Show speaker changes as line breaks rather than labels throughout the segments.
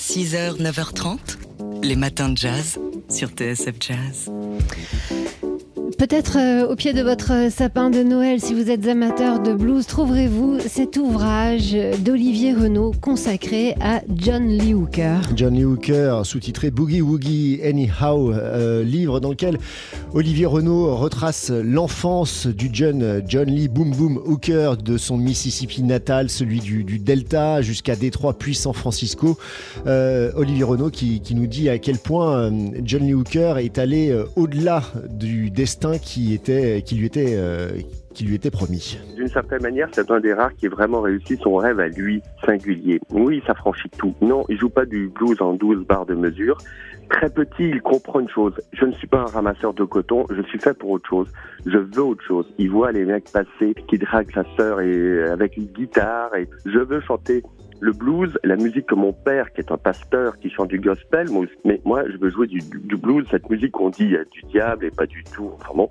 6h, 9h30, les matins de jazz sur TSF Jazz.
Peut-être euh, au pied de votre sapin de Noël, si vous êtes amateur de blues, trouverez-vous cet ouvrage d'Olivier Renaud consacré à John Lee Hooker.
John Lee Hooker, sous-titré Boogie Woogie Anyhow, euh, livre dans lequel Olivier Renaud retrace l'enfance du jeune John Lee Boom Boom Hooker de son Mississippi natal, celui du, Delta jusqu'à Détroit puis San Francisco. Euh, Olivier Renaud qui, nous dit à quel point John Lee Hooker est allé au-delà du destin qui, était, qui, lui était, euh, qui lui était promis.
D'une certaine manière, c'est un des rares qui vraiment réussi son rêve à lui, singulier. Oui, ça franchit tout. Non, il joue pas du blues en 12 barres de mesure. Très petit, il comprend une chose. Je ne suis pas un ramasseur de coton, je suis fait pour autre chose. Je veux autre chose. Il voit les mecs passer qui draguent sa sœur et avec une guitare et je veux chanter le blues, la musique que mon père, qui est un pasteur, qui chante du gospel, mais moi, je veux jouer du, blues, cette musique qu'on dit du diable et pas du tout. Enfin bon.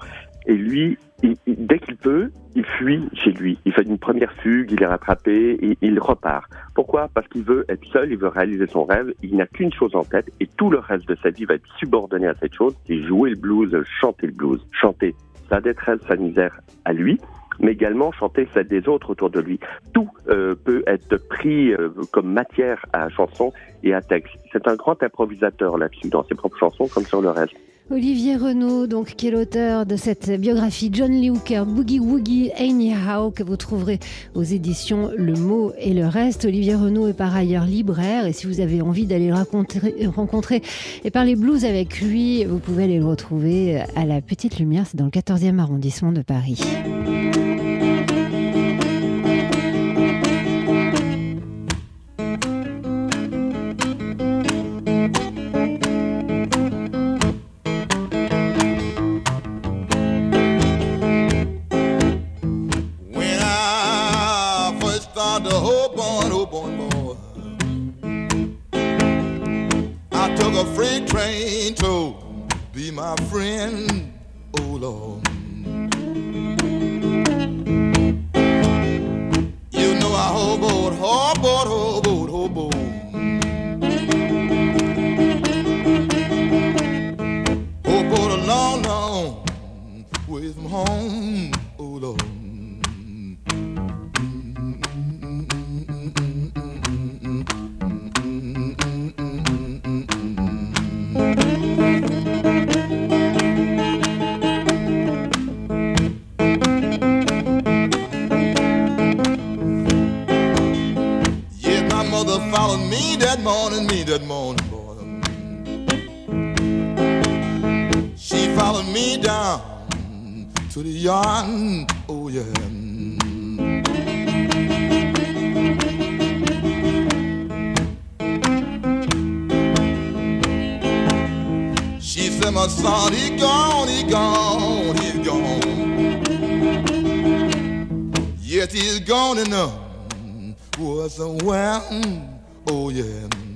Et lui, dès qu'il peut, il fuit chez lui. Il fait une première fugue, il est rattrapé et il repart. Pourquoi? Parce qu'il veut être seul, il veut réaliser son rêve. Il n'a qu'une chose en tête et tout le reste de sa vie va être subordonné à cette chose. C'est jouer le blues, chanter le blues, chanter sa détresse, sa misère à lui mais également chanter celle des autres autour de lui. Tout euh, peut être pris euh, comme matière à chanson et à texte. C'est un grand improvisateur là-dessus, dans ses propres chansons comme sur le reste.
Olivier Renaud, donc, qui est l'auteur de cette biographie John Lee Hooker, Boogie Woogie Anyhow, que vous trouverez aux éditions Le Mot et le Reste. Olivier Renaud est par ailleurs libraire et si vous avez envie d'aller rencontrer, rencontrer et parler blues avec lui, vous pouvez aller le retrouver à la Petite Lumière, c'est dans le 14e arrondissement de Paris.
Yard, oh yeah. She said, my son, he gone, he gone, he's gone. Yes, he's gone enough. Was a well. Oh yeah.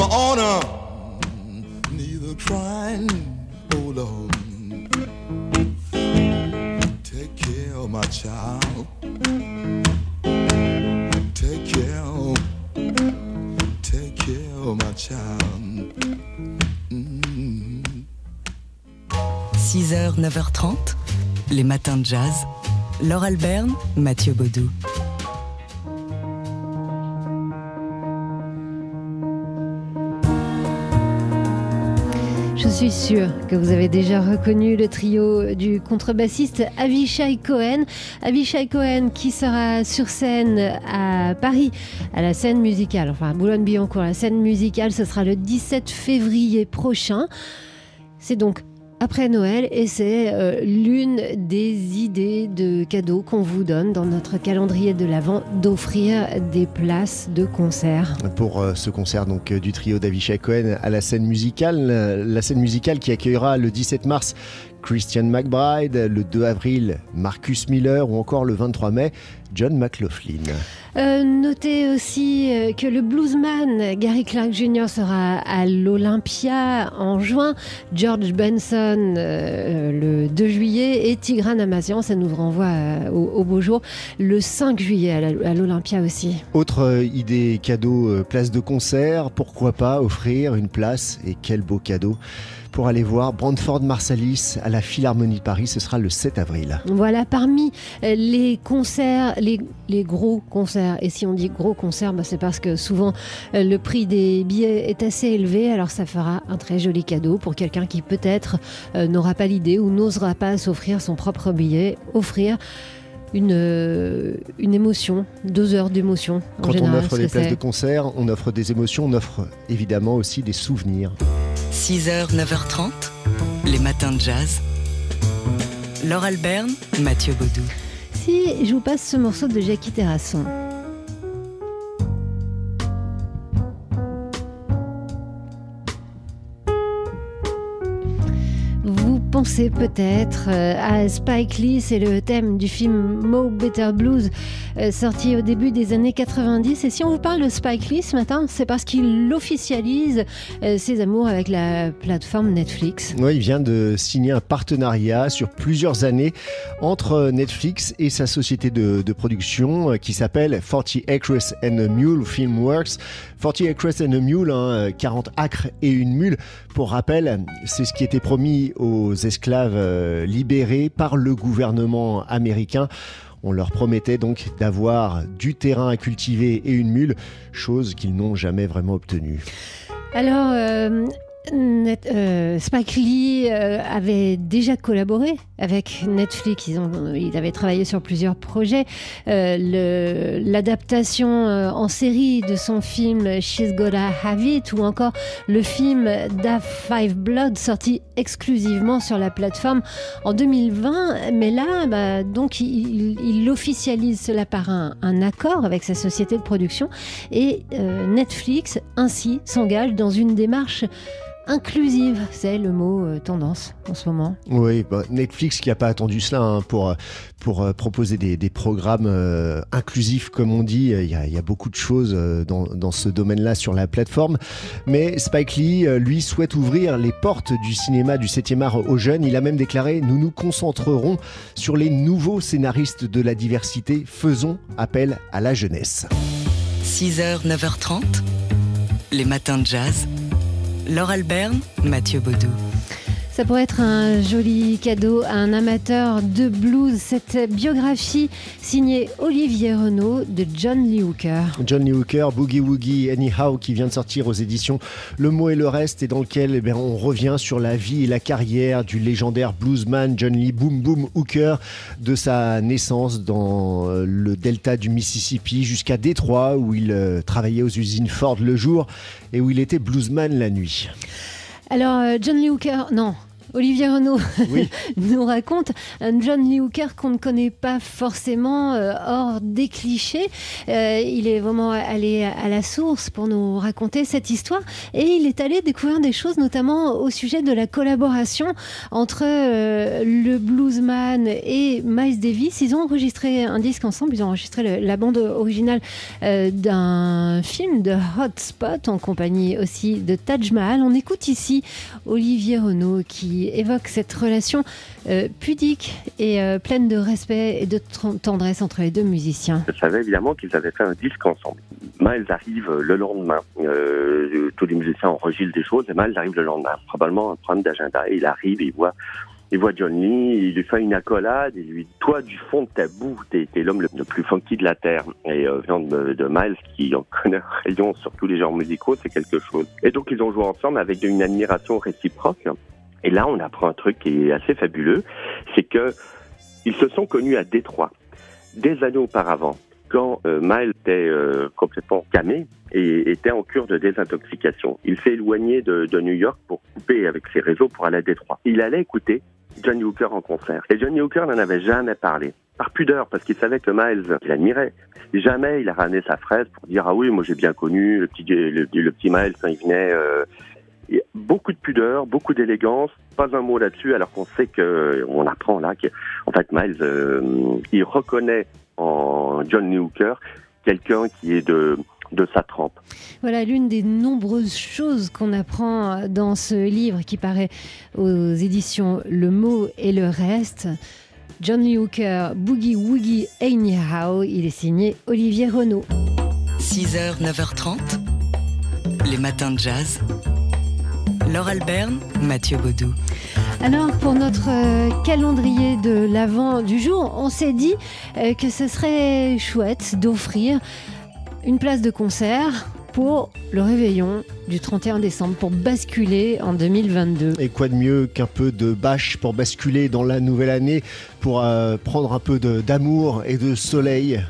On her, neither crying, oh Lord. Take care of my child. Take care, take care of my child.
6h, 9h30, les matins de jazz. Laure Alberne, Mathieu Baudou.
Suis sûre que vous avez déjà reconnu le trio du contrebassiste Avishai Cohen. Avishai Cohen qui sera sur scène à Paris, à la scène musicale, enfin à Boulogne-Billancourt, la scène musicale, ce sera le 17 février prochain. C'est donc après Noël et c'est euh, l'une des idées de cadeaux qu'on vous donne dans notre calendrier de l'Avent d'offrir des places de concert.
Pour euh, ce concert donc euh, du trio d'Avishai Cohen à la scène musicale, la scène musicale qui accueillera le 17 mars Christian McBride, le 2 avril Marcus Miller ou encore le 23 mai John McLaughlin.
Euh, notez aussi euh, que le bluesman Gary Clark Jr. sera à l'Olympia en juin, George Benson euh, le 2 juillet et Tigran Amazian, ça nous renvoie au, beau jour, le 5 juillet à l'Olympia aussi.
Autre idée cadeau, place de concert, pourquoi pas offrir une place et quel beau cadeau pour aller voir Brandford Marsalis à la Philharmonie de Paris. Ce sera le 7 avril.
Voilà, parmi les concerts, les, gros concerts, et si on dit gros concerts, bah, c'est parce que souvent euh, le prix des billets est assez élevé, alors ça fera un très joli cadeau pour quelqu'un qui peut-être euh, n'aura pas l'idée ou n'osera pas s'offrir son propre billet, offrir une, une émotion, deux heures d'émotion.
Quand on offre des places de concert, on offre des émotions, on offre évidemment aussi des souvenirs.
6h, 9h30, les matins de jazz. Laure Alberne, Mathieu Baudou.
Je vous passe ce morceau de Jackie Terrasson. Pensez peut-être euh, à Spike Lee, c'est le thème du film Mo Better Blues, euh, sorti au début des années 90. Et si on vous parle de Spike Lee ce matin, c'est parce qu'il officialise euh, ses amours avec la plateforme Netflix.
Oui, il vient de signer un partenariat sur plusieurs années entre Netflix et sa société de, production qui s'appelle 40 Acres and a Mule Filmworks. 40 Acres and a Mule, 40 hein, acres et une mule. Pour rappel, c'est ce qui était promis aux esclaves euh, libérés par le gouvernement américain. On leur promettait donc d'avoir du terrain à cultiver et une mule, chose qu'ils n'ont jamais vraiment obtenue.
Alors, euh, euh, Spike Lee euh, avait déjà collaboré avec Netflix. Ils ont, il avait travaillé sur plusieurs projets. Euh, L'adaptation en série de son film She's Gotta Have It ou encore le film Da Five Blood sorti exclusivement sur la plateforme en 2020. Mais là, bah, donc, il, officialise cela par un, accord avec sa société de production et Netflix ainsi s'engage dans une démarche inclusive, c'est le mot euh, tendance en ce moment.
Oui, bah, Netflix qui n'a pas attendu cela hein, pour, euh, pour euh, proposer des, programmes inclusifs, comme on dit. Il y, a, beaucoup de choses dans, dans ce domaine-là sur la plateforme. Mais Spike Lee, lui, souhaite ouvrir les portes du cinéma du 7e art aux jeunes. Il a même déclaré Nous nous concentrerons sur les nouveaux scénaristes de la diversité. Faisons appel à la jeunesse.
6h, 9h30, les matins de jazz. Laure Alberne, Mathieu Baudou.
Ça pourrait être un joli cadeau à un amateur de blues, cette biographie signée Olivier Renaud de John Lee Hooker.
John Lee Hooker, Boogie Woogie Anyhow, qui vient de sortir aux éditions Le Mot et le Reste, et dans lequel eh on revient sur la vie et la carrière du légendaire bluesman John Lee Boom Boom Hooker, de sa naissance dans euh, le delta du Mississippi jusqu'à Détroit, où il euh, travaillait aux usines Ford le jour et où il était bluesman la nuit.
Alors, euh, John Lee Hooker, non, Olivier Renaud nous raconte un John Lee Hooker qu'on ne connaît pas forcément euh, hors des clichés. Euh, il est vraiment allé à la source pour nous raconter cette histoire et il est allé découvrir des choses notamment au sujet de la collaboration entre euh, le bluesman et Miles Davis. Ils ont enregistré un disque ensemble, ils ont enregistré la bande originale d'un film de Hotspot en compagnie aussi de Taj Mahal. On écoute ici Olivier Renaud qui évoque cette relation euh, pudique et euh, pleine de respect et de tendresse entre les deux musiciens.
Je savais évidemment qu'ils avaient fait un disque ensemble. Miles arrive le lendemain. Euh, tous les musiciens enregistrent des choses et Miles arrive le lendemain. Probablement un problème d'agenda. Il arrive, il voit Il voit John il lui fait une accolade, il lui dit Toi, du fond de ta boue, t'es, l'homme le, plus funky de la Terre. Et euh, venant de, de, Miles, qui en connaît rayon sur tous les genres musicaux, c'est quelque chose. Et donc, ils ont joué ensemble avec une admiration réciproque. Et là, on apprend un truc qui est assez fabuleux c'est que ils se sont connus à Détroit des années auparavant quand euh, Miles était euh, complètement camé et était en cure de désintoxication. Il s'est éloigné de, de, New York pour couper avec ses réseaux pour aller à Détroit. Il allait écouter Johnny Hooker en concert. Et Johnny Hooker n'en avait jamais parlé. Par pudeur, parce qu'il savait que Miles, il admirait. Jamais il a ramené sa fraise pour dire ah oui, moi j'ai bien connu le petit le, petit Miles quand il venait. Euh, beaucoup de pudeur, beaucoup d'élégance, pas un mot là-dessus, alors qu'on sait que on apprend là qu'en fait Miles, euh, il reconnaît en John Lee Hooker quelqu'un qui est de de sa trempe.
Voilà l'une des nombreuses choses qu'on apprend dans ce livre qui paraît aux éditions Le mot et le reste. John Lee Hooker, Boogie Woogie Anyhow, il est signé Olivier Renaud.
6h, 9h30, les matins de jazz. Laure Alberne, Mathieu Baudou.
Alors pour notre euh, calendrier de l'avant du jour, on s'est dit euh, que ce serait chouette d'offrir une place de concert pour le réveillon du 31 décembre pour basculer en 2022.
Et quoi de mieux qu'un peu de bâche pour basculer dans la nouvelle année, pour euh, prendre un peu d'amour et de soleil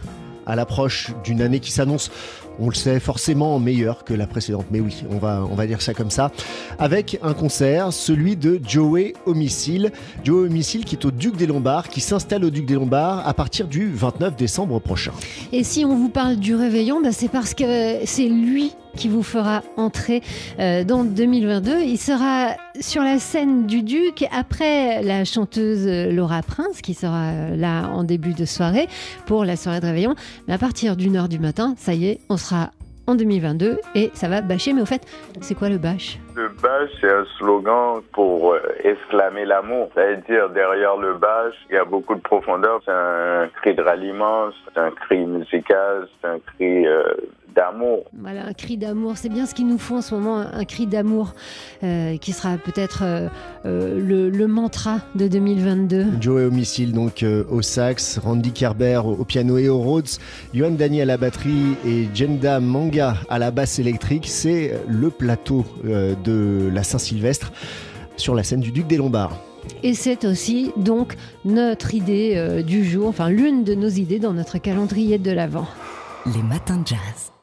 à l'approche d'une année qui s'annonce on le sait, forcément meilleur que la précédente. Mais oui, on va, on va dire ça comme ça. Avec un concert, celui de Joey Homicile. Joey Homicile qui est au Duc des Lombards, qui s'installe au Duc des Lombards à partir du 29 décembre prochain.
Et si on vous parle du réveillon, bah c'est parce que c'est lui qui vous fera entrer euh, dans 2022. Il sera sur la scène du Duc après la chanteuse Laura Prince qui sera euh, là en début de soirée pour la soirée de réveillon. Mais à partir d'une heure du matin, ça y est, on sera en 2022 et ça va bâcher. Mais au fait, c'est quoi le bâche?
Le bâche, c'est un slogan pour euh, exclamer l'amour. C'est-à-dire, derrière le bâche, il y a beaucoup de profondeur. C'est un cri de ralliement, c'est un cri musical, c'est un cri d'amour.
Voilà, un cri d'amour. C'est bien ce qu'il nous faut en ce moment, un cri d'amour euh, qui sera peut-être euh, euh, le, mantra de 2022.
Joey Homicile donc au sax, Randy Kerber au, piano et au Rhodes, Johan Dani à la batterie et Jenda Manga à la basse électrique. C'est le plateau de la Saint-Sylvestre sur la scène du Duc des Lombards.
Et c'est aussi donc notre idée du jour, enfin l'une de nos idées dans notre calendrier de l'Avent.
Les matins de jazz.